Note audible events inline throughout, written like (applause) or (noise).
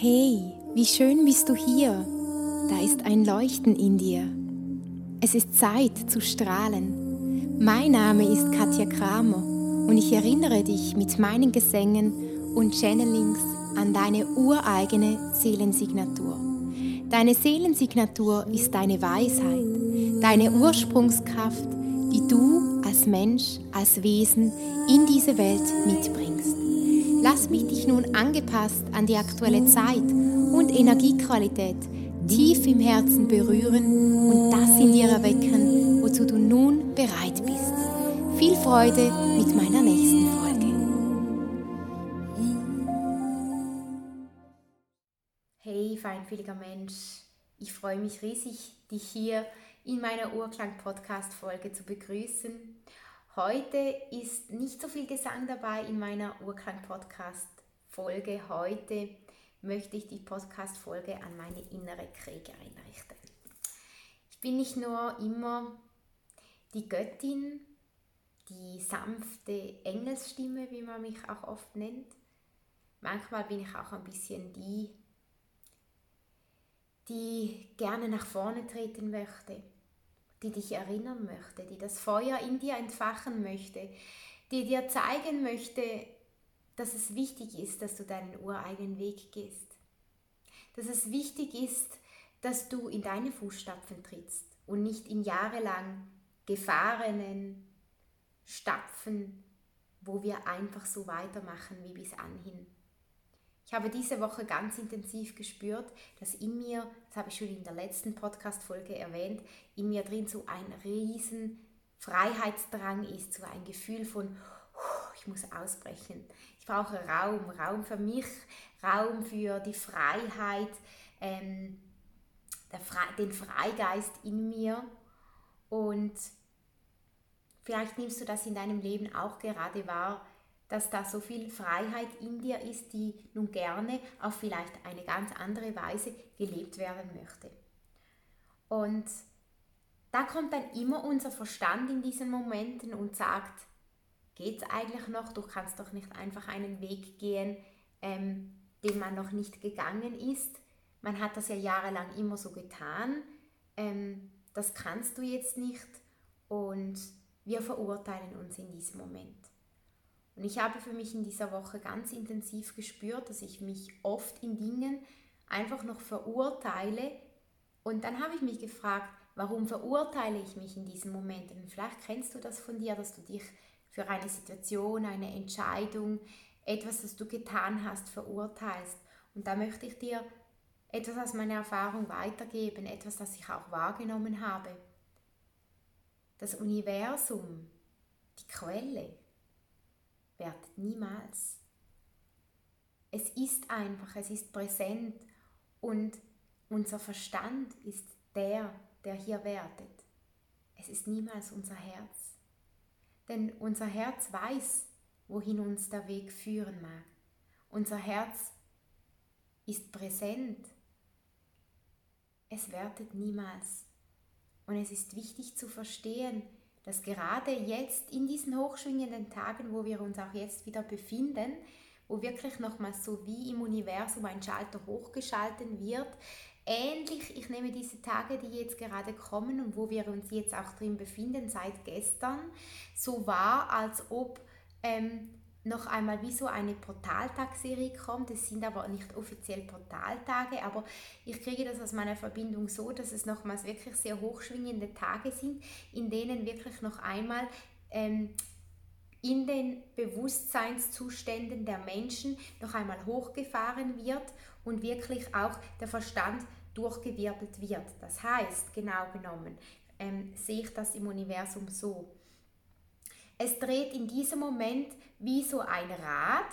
Hey, wie schön bist du hier. Da ist ein Leuchten in dir. Es ist Zeit zu strahlen. Mein Name ist Katja Kramer und ich erinnere dich mit meinen Gesängen und Channelings an deine ureigene Seelensignatur. Deine Seelensignatur ist deine Weisheit, deine Ursprungskraft, die du als Mensch, als Wesen in diese Welt mitbringst. Lass mich dich nun angepasst an die aktuelle Zeit und Energiequalität tief im Herzen berühren und das in dir erwecken, wozu du nun bereit bist. Viel Freude mit meiner nächsten Folge. Hey, feinfühliger Mensch, ich freue mich riesig, dich hier in meiner Urklang-Podcast-Folge zu begrüßen. Heute ist nicht so viel Gesang dabei in meiner Urklang-Podcast-Folge. Heute möchte ich die Podcast-Folge an meine innere Kriegerin richten. Ich bin nicht nur immer die Göttin, die sanfte Engelsstimme, wie man mich auch oft nennt. Manchmal bin ich auch ein bisschen die, die gerne nach vorne treten möchte, die dich erinnern möchte, die das Feuer in dir entfachen möchte, die dir zeigen möchte, dass es wichtig ist, dass du deinen ureigenen Weg gehst. Dass es wichtig ist, dass du in deine Fußstapfen trittst und nicht in jahrelang gefahrenen Stapfen, wo wir einfach so weitermachen wie bis anhin. Ich habe diese Woche ganz intensiv gespürt, dass in mir, das habe ich schon in der letzten Podcast-Folge erwähnt, in mir drin so ein riesen Freiheitsdrang ist, so ein Gefühl von, ich muss ausbrechen. Ich brauche Raum, Raum für mich, Raum für die Freiheit, ähm, Fre den Freigeist in mir. Und vielleicht nimmst du das in deinem Leben auch gerade wahr, dass da so viel Freiheit in dir ist, die nun gerne auf vielleicht eine ganz andere Weise gelebt werden möchte. Und da kommt dann immer unser Verstand in diesen Momenten und sagt, geht es eigentlich noch? Du kannst doch nicht einfach einen Weg gehen, ähm, den man noch nicht gegangen ist. Man hat das ja jahrelang immer so getan. Ähm, das kannst du jetzt nicht. Und wir verurteilen uns in diesem Moment. Und ich habe für mich in dieser Woche ganz intensiv gespürt, dass ich mich oft in Dingen einfach noch verurteile. Und dann habe ich mich gefragt, warum verurteile ich mich in diesen Momenten? Und vielleicht kennst du das von dir, dass du dich für eine Situation, eine Entscheidung, etwas, das du getan hast, verurteilst. Und da möchte ich dir etwas aus meiner Erfahrung weitergeben, etwas, das ich auch wahrgenommen habe. Das Universum, die Quelle, wertet niemals. Es ist einfach, es ist präsent und unser Verstand ist der, der hier wertet. Es ist niemals unser Herz. Denn unser Herz weiß, wohin uns der Weg führen mag. Unser Herz ist präsent. Es wertet niemals. Und es ist wichtig zu verstehen, dass gerade jetzt in diesen hochschwingenden Tagen, wo wir uns auch jetzt wieder befinden, wo wirklich nochmal so wie im Universum ein Schalter hochgeschalten wird, ähnlich, ich nehme diese Tage, die jetzt gerade kommen und wo wir uns jetzt auch drin befinden, seit gestern, so war, als ob ähm, noch einmal wie so eine Portaltagserie kommt. Es sind aber nicht offiziell Portaltage, aber ich kriege das aus meiner Verbindung so, dass es nochmals wirklich sehr hochschwingende Tage sind, in denen wirklich noch einmal ähm, in den Bewusstseinszuständen der Menschen noch einmal hochgefahren wird und wirklich auch der Verstand durchgewirbelt wird. Das heißt, genau genommen, ähm, sehe ich das im Universum so. Es dreht in diesem Moment wie so ein Rad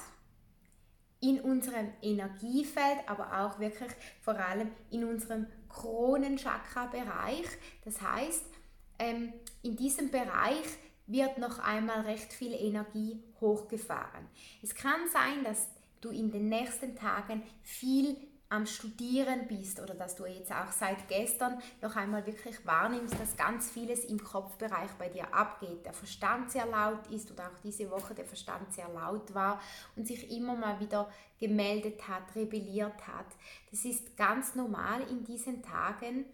in unserem Energiefeld, aber auch wirklich vor allem in unserem Kronenchakra-Bereich. Das heißt, ähm, in diesem Bereich wird noch einmal recht viel Energie hochgefahren. Es kann sein, dass du in den nächsten Tagen viel am Studieren bist oder dass du jetzt auch seit gestern noch einmal wirklich wahrnimmst, dass ganz vieles im Kopfbereich bei dir abgeht, der Verstand sehr laut ist oder auch diese Woche der Verstand sehr laut war und sich immer mal wieder gemeldet hat, rebelliert hat. Das ist ganz normal in diesen Tagen,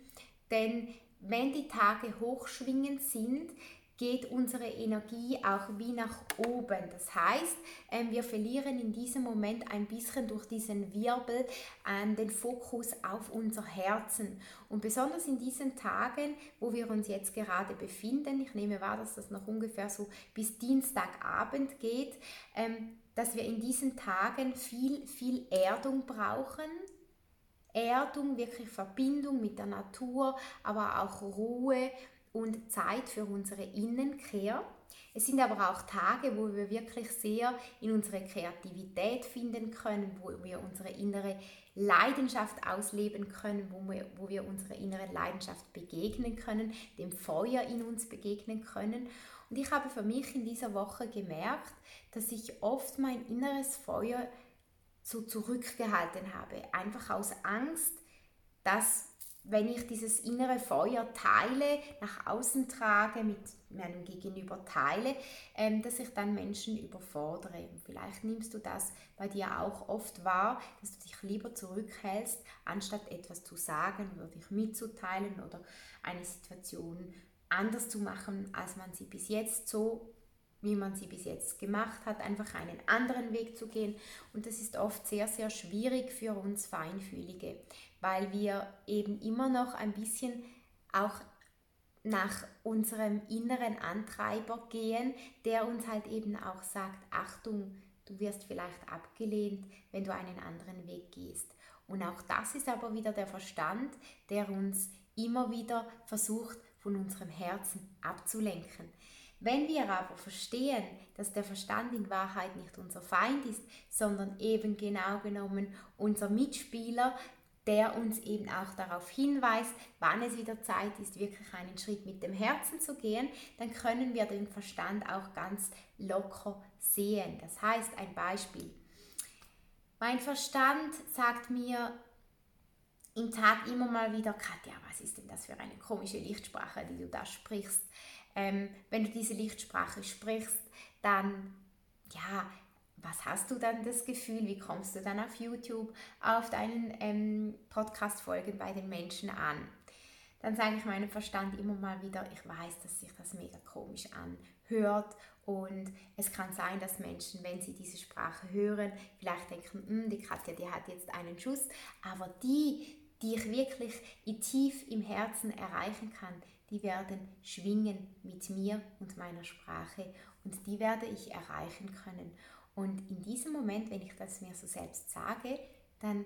denn wenn die Tage hochschwingend sind, geht unsere Energie auch wie nach oben. Das heißt, ähm, wir verlieren in diesem Moment ein bisschen durch diesen Wirbel an den Fokus auf unser Herzen. Und besonders in diesen Tagen, wo wir uns jetzt gerade befinden, ich nehme wahr, dass das noch ungefähr so bis Dienstagabend geht, ähm, dass wir in diesen Tagen viel, viel Erdung brauchen. Erdung, wirklich Verbindung mit der Natur, aber auch Ruhe und Zeit für unsere Innenkehr. Es sind aber auch Tage, wo wir wirklich sehr in unsere Kreativität finden können, wo wir unsere innere Leidenschaft ausleben können, wo wir, wo wir unserer inneren Leidenschaft begegnen können, dem Feuer in uns begegnen können. Und ich habe für mich in dieser Woche gemerkt, dass ich oft mein inneres Feuer so zurückgehalten habe, einfach aus Angst, dass wenn ich dieses innere Feuer teile, nach außen trage, mit meinem Gegenüber teile, ähm, dass ich dann Menschen überfordere. Und vielleicht nimmst du das bei dir auch oft wahr, dass du dich lieber zurückhältst, anstatt etwas zu sagen oder dich mitzuteilen oder eine Situation anders zu machen, als man sie bis jetzt so wie man sie bis jetzt gemacht hat, einfach einen anderen Weg zu gehen. Und das ist oft sehr, sehr schwierig für uns Feinfühlige, weil wir eben immer noch ein bisschen auch nach unserem inneren Antreiber gehen, der uns halt eben auch sagt, Achtung, du wirst vielleicht abgelehnt, wenn du einen anderen Weg gehst. Und auch das ist aber wieder der Verstand, der uns immer wieder versucht, von unserem Herzen abzulenken. Wenn wir aber verstehen, dass der Verstand in Wahrheit nicht unser Feind ist, sondern eben genau genommen unser Mitspieler, der uns eben auch darauf hinweist, wann es wieder Zeit ist, wirklich einen Schritt mit dem Herzen zu gehen, dann können wir den Verstand auch ganz locker sehen. Das heißt, ein Beispiel. Mein Verstand sagt mir im Tag immer mal wieder, Katja, was ist denn das für eine komische Lichtsprache, die du da sprichst? Ähm, wenn du diese Lichtsprache sprichst, dann, ja, was hast du dann das Gefühl? Wie kommst du dann auf YouTube auf deinen ähm, Podcast-Folgen bei den Menschen an? Dann sage ich meinem Verstand immer mal wieder, ich weiß, dass sich das mega komisch anhört und es kann sein, dass Menschen, wenn sie diese Sprache hören, vielleicht denken, hm, die Katja, die hat jetzt einen Schuss, aber die, die ich wirklich tief im Herzen erreichen kann, die werden schwingen mit mir und meiner Sprache und die werde ich erreichen können. Und in diesem Moment, wenn ich das mir so selbst sage, dann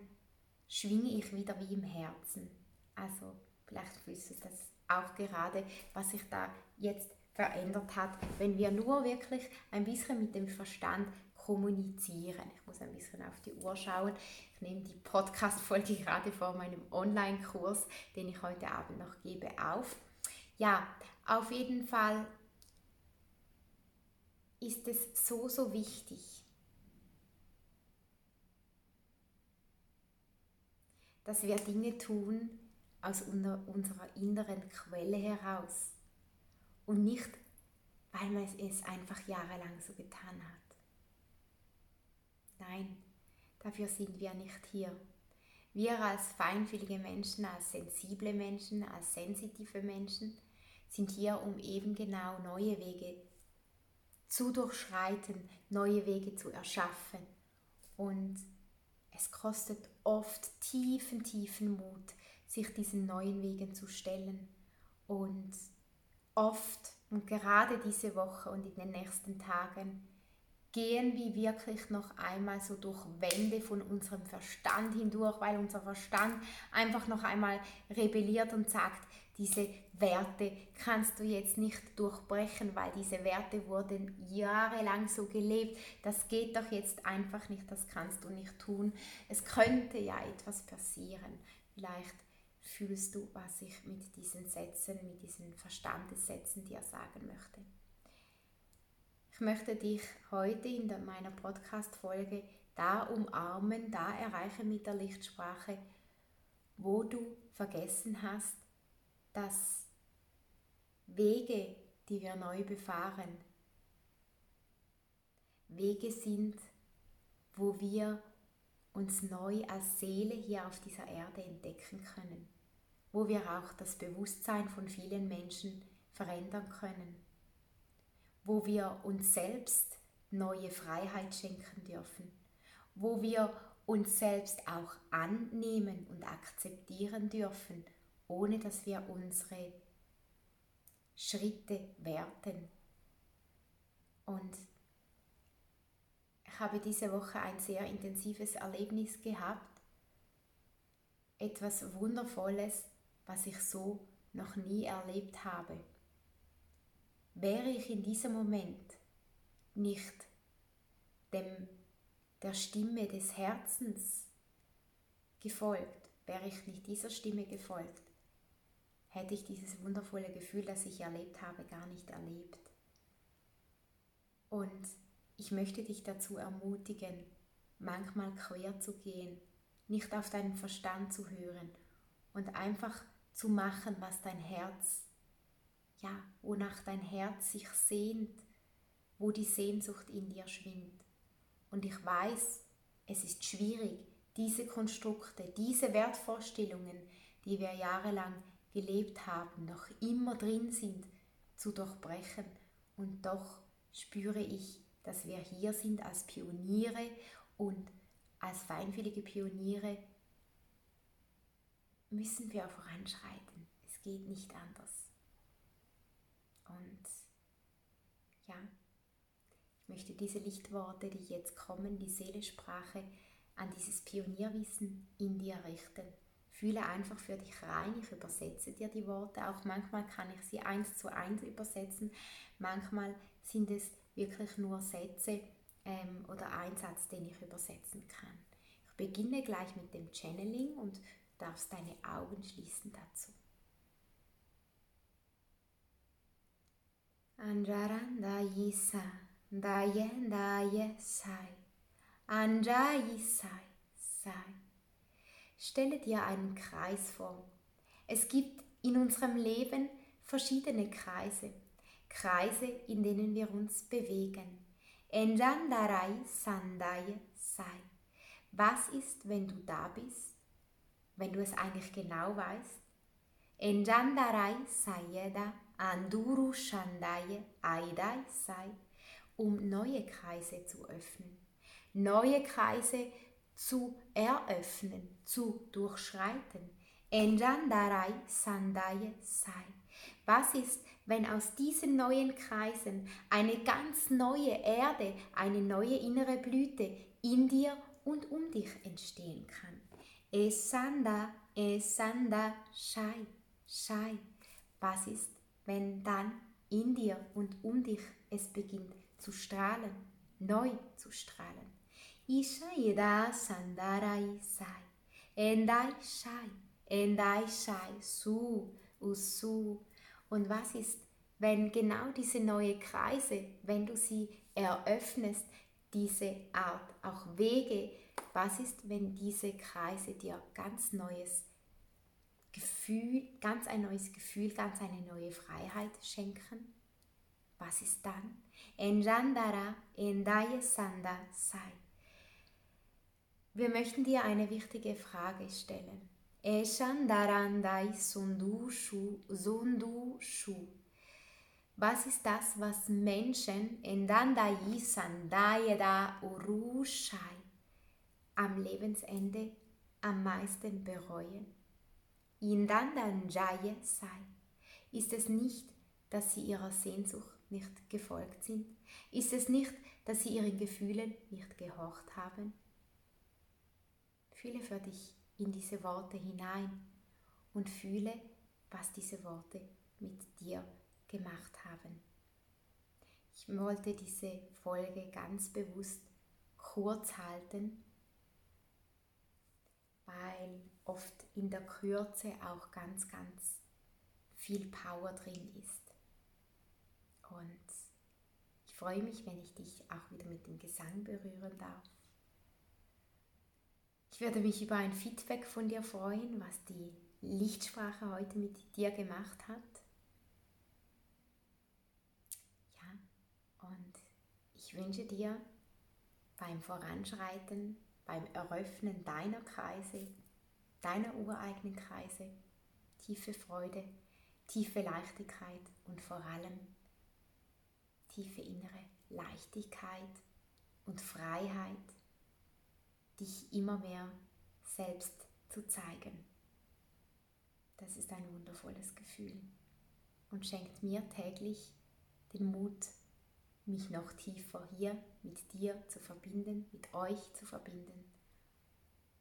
schwinge ich wieder wie im Herzen. Also vielleicht fühlst du das auch gerade, was sich da jetzt verändert hat, wenn wir nur wirklich ein bisschen mit dem Verstand kommunizieren. Ich muss ein bisschen auf die Uhr schauen. Ich nehme die Podcast-Folge (laughs) gerade vor meinem Online-Kurs, den ich heute Abend noch gebe, auf. Ja, auf jeden Fall ist es so, so wichtig, dass wir Dinge tun aus unserer inneren Quelle heraus und nicht, weil man es einfach jahrelang so getan hat. Nein, dafür sind wir nicht hier. Wir als feinfühlige Menschen, als sensible Menschen, als sensitive Menschen sind hier, um eben genau neue Wege zu durchschreiten, neue Wege zu erschaffen. Und es kostet oft tiefen, tiefen Mut, sich diesen neuen Wegen zu stellen. Und oft und gerade diese Woche und in den nächsten Tagen gehen wir wirklich noch einmal so durch Wände von unserem Verstand hindurch, weil unser Verstand einfach noch einmal rebelliert und sagt, diese Werte kannst du jetzt nicht durchbrechen, weil diese Werte wurden jahrelang so gelebt. Das geht doch jetzt einfach nicht, das kannst du nicht tun. Es könnte ja etwas passieren. Vielleicht fühlst du, was ich mit diesen Sätzen, mit diesen Verstandessätzen dir sagen möchte. Ich möchte dich heute in meiner Podcast-Folge da umarmen, da erreichen mit der Lichtsprache, wo du vergessen hast, dass Wege, die wir neu befahren, Wege sind, wo wir uns neu als Seele hier auf dieser Erde entdecken können, wo wir auch das Bewusstsein von vielen Menschen verändern können, wo wir uns selbst neue Freiheit schenken dürfen, wo wir uns selbst auch annehmen und akzeptieren dürfen, ohne dass wir unsere Schritte werten. Und ich habe diese Woche ein sehr intensives Erlebnis gehabt, etwas Wundervolles, was ich so noch nie erlebt habe. Wäre ich in diesem Moment nicht dem, der Stimme des Herzens gefolgt, wäre ich nicht dieser Stimme gefolgt, hätte ich dieses wundervolle Gefühl, das ich erlebt habe, gar nicht erlebt. Und ich möchte dich dazu ermutigen, manchmal quer zu gehen, nicht auf deinen Verstand zu hören und einfach zu machen, was dein Herz, ja, wonach dein Herz sich sehnt, wo die Sehnsucht in dir schwingt. Und ich weiß, es ist schwierig, diese Konstrukte, diese Wertvorstellungen, die wir jahrelang gelebt haben, noch immer drin sind, zu durchbrechen. Und doch spüre ich, dass wir hier sind als Pioniere und als feinfühlige Pioniere müssen wir voranschreiten. Es geht nicht anders. Und ja, ich möchte diese Lichtworte, die jetzt kommen, die Seelesprache, an dieses Pionierwissen in dir richten. Fühle einfach für dich rein, ich übersetze dir die Worte, auch manchmal kann ich sie eins zu eins übersetzen, manchmal sind es wirklich nur Sätze ähm, oder ein Satz, den ich übersetzen kann. Ich beginne gleich mit dem Channeling und darfst deine Augen schließen dazu. Anjaranda Yisa, Daye Daye Sai, Anjayi Sai, Sai. Stelle dir einen Kreis vor. Es gibt in unserem Leben verschiedene Kreise. Kreise, in denen wir uns bewegen. Enjandarai Sandai Sai. Was ist, wenn du da bist? Wenn du es eigentlich genau weißt? Enjandarai Sayeda Anduru Shandai Aidai Sai, um neue Kreise zu öffnen. Neue Kreise zu eröffnen, zu durchschreiten. Enjandarai Sandai Sai. Was ist, wenn aus diesen neuen Kreisen eine ganz neue Erde, eine neue innere Blüte in dir und um dich entstehen kann. Esanda, Esanda, Shai, Shai. Was ist, wenn dann in dir und um dich es beginnt zu strahlen, neu zu strahlen? Ishaida Sandarai Sai, Endai Shai, Endai Shai, Su, Usu, und was ist, wenn genau diese neue Kreise, wenn du sie eröffnest, diese Art auch Wege, was ist, wenn diese Kreise dir ganz neues Gefühl, ganz ein neues Gefühl, ganz eine neue Freiheit schenken? Was ist dann? Enjandara endaye sanda sai. Wir möchten dir eine wichtige Frage stellen. Eshandarandai Sundushu, Sundushu. Was ist das, was Menschen Endandai Sandayeda Urushai am Lebensende am meisten bereuen? Indandanjaye sei. Ist es nicht, dass sie ihrer Sehnsucht nicht gefolgt sind? Ist es nicht, dass sie ihren Gefühlen nicht gehorcht haben? Fühle für dich in diese Worte hinein und fühle, was diese Worte mit dir gemacht haben. Ich wollte diese Folge ganz bewusst kurz halten, weil oft in der Kürze auch ganz, ganz viel Power drin ist. Und ich freue mich, wenn ich dich auch wieder mit dem Gesang berühren darf. Ich würde mich über ein Feedback von dir freuen, was die Lichtsprache heute mit dir gemacht hat. Ja, und ich wünsche dir beim Voranschreiten, beim Eröffnen deiner Kreise, deiner ureigenen Kreise, tiefe Freude, tiefe Leichtigkeit und vor allem tiefe innere Leichtigkeit und Freiheit, dich immer mehr selbst zu zeigen. Das ist ein wundervolles Gefühl und schenkt mir täglich den Mut, mich noch tiefer hier mit dir zu verbinden, mit euch zu verbinden.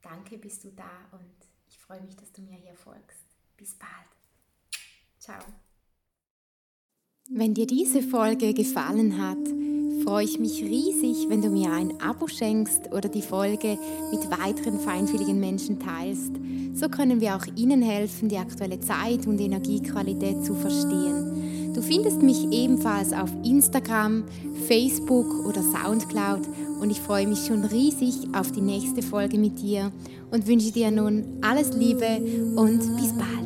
Danke, bist du da und ich freue mich, dass du mir hier folgst. Bis bald. Ciao. Wenn dir diese Folge gefallen hat, freue ich mich riesig, wenn du mir ein Abo schenkst oder die Folge mit weiteren feinfühligen Menschen teilst. So können wir auch ihnen helfen, die aktuelle Zeit und Energiequalität zu verstehen. Du findest mich ebenfalls auf Instagram, Facebook oder Soundcloud und ich freue mich schon riesig auf die nächste Folge mit dir und wünsche dir nun alles Liebe und bis bald.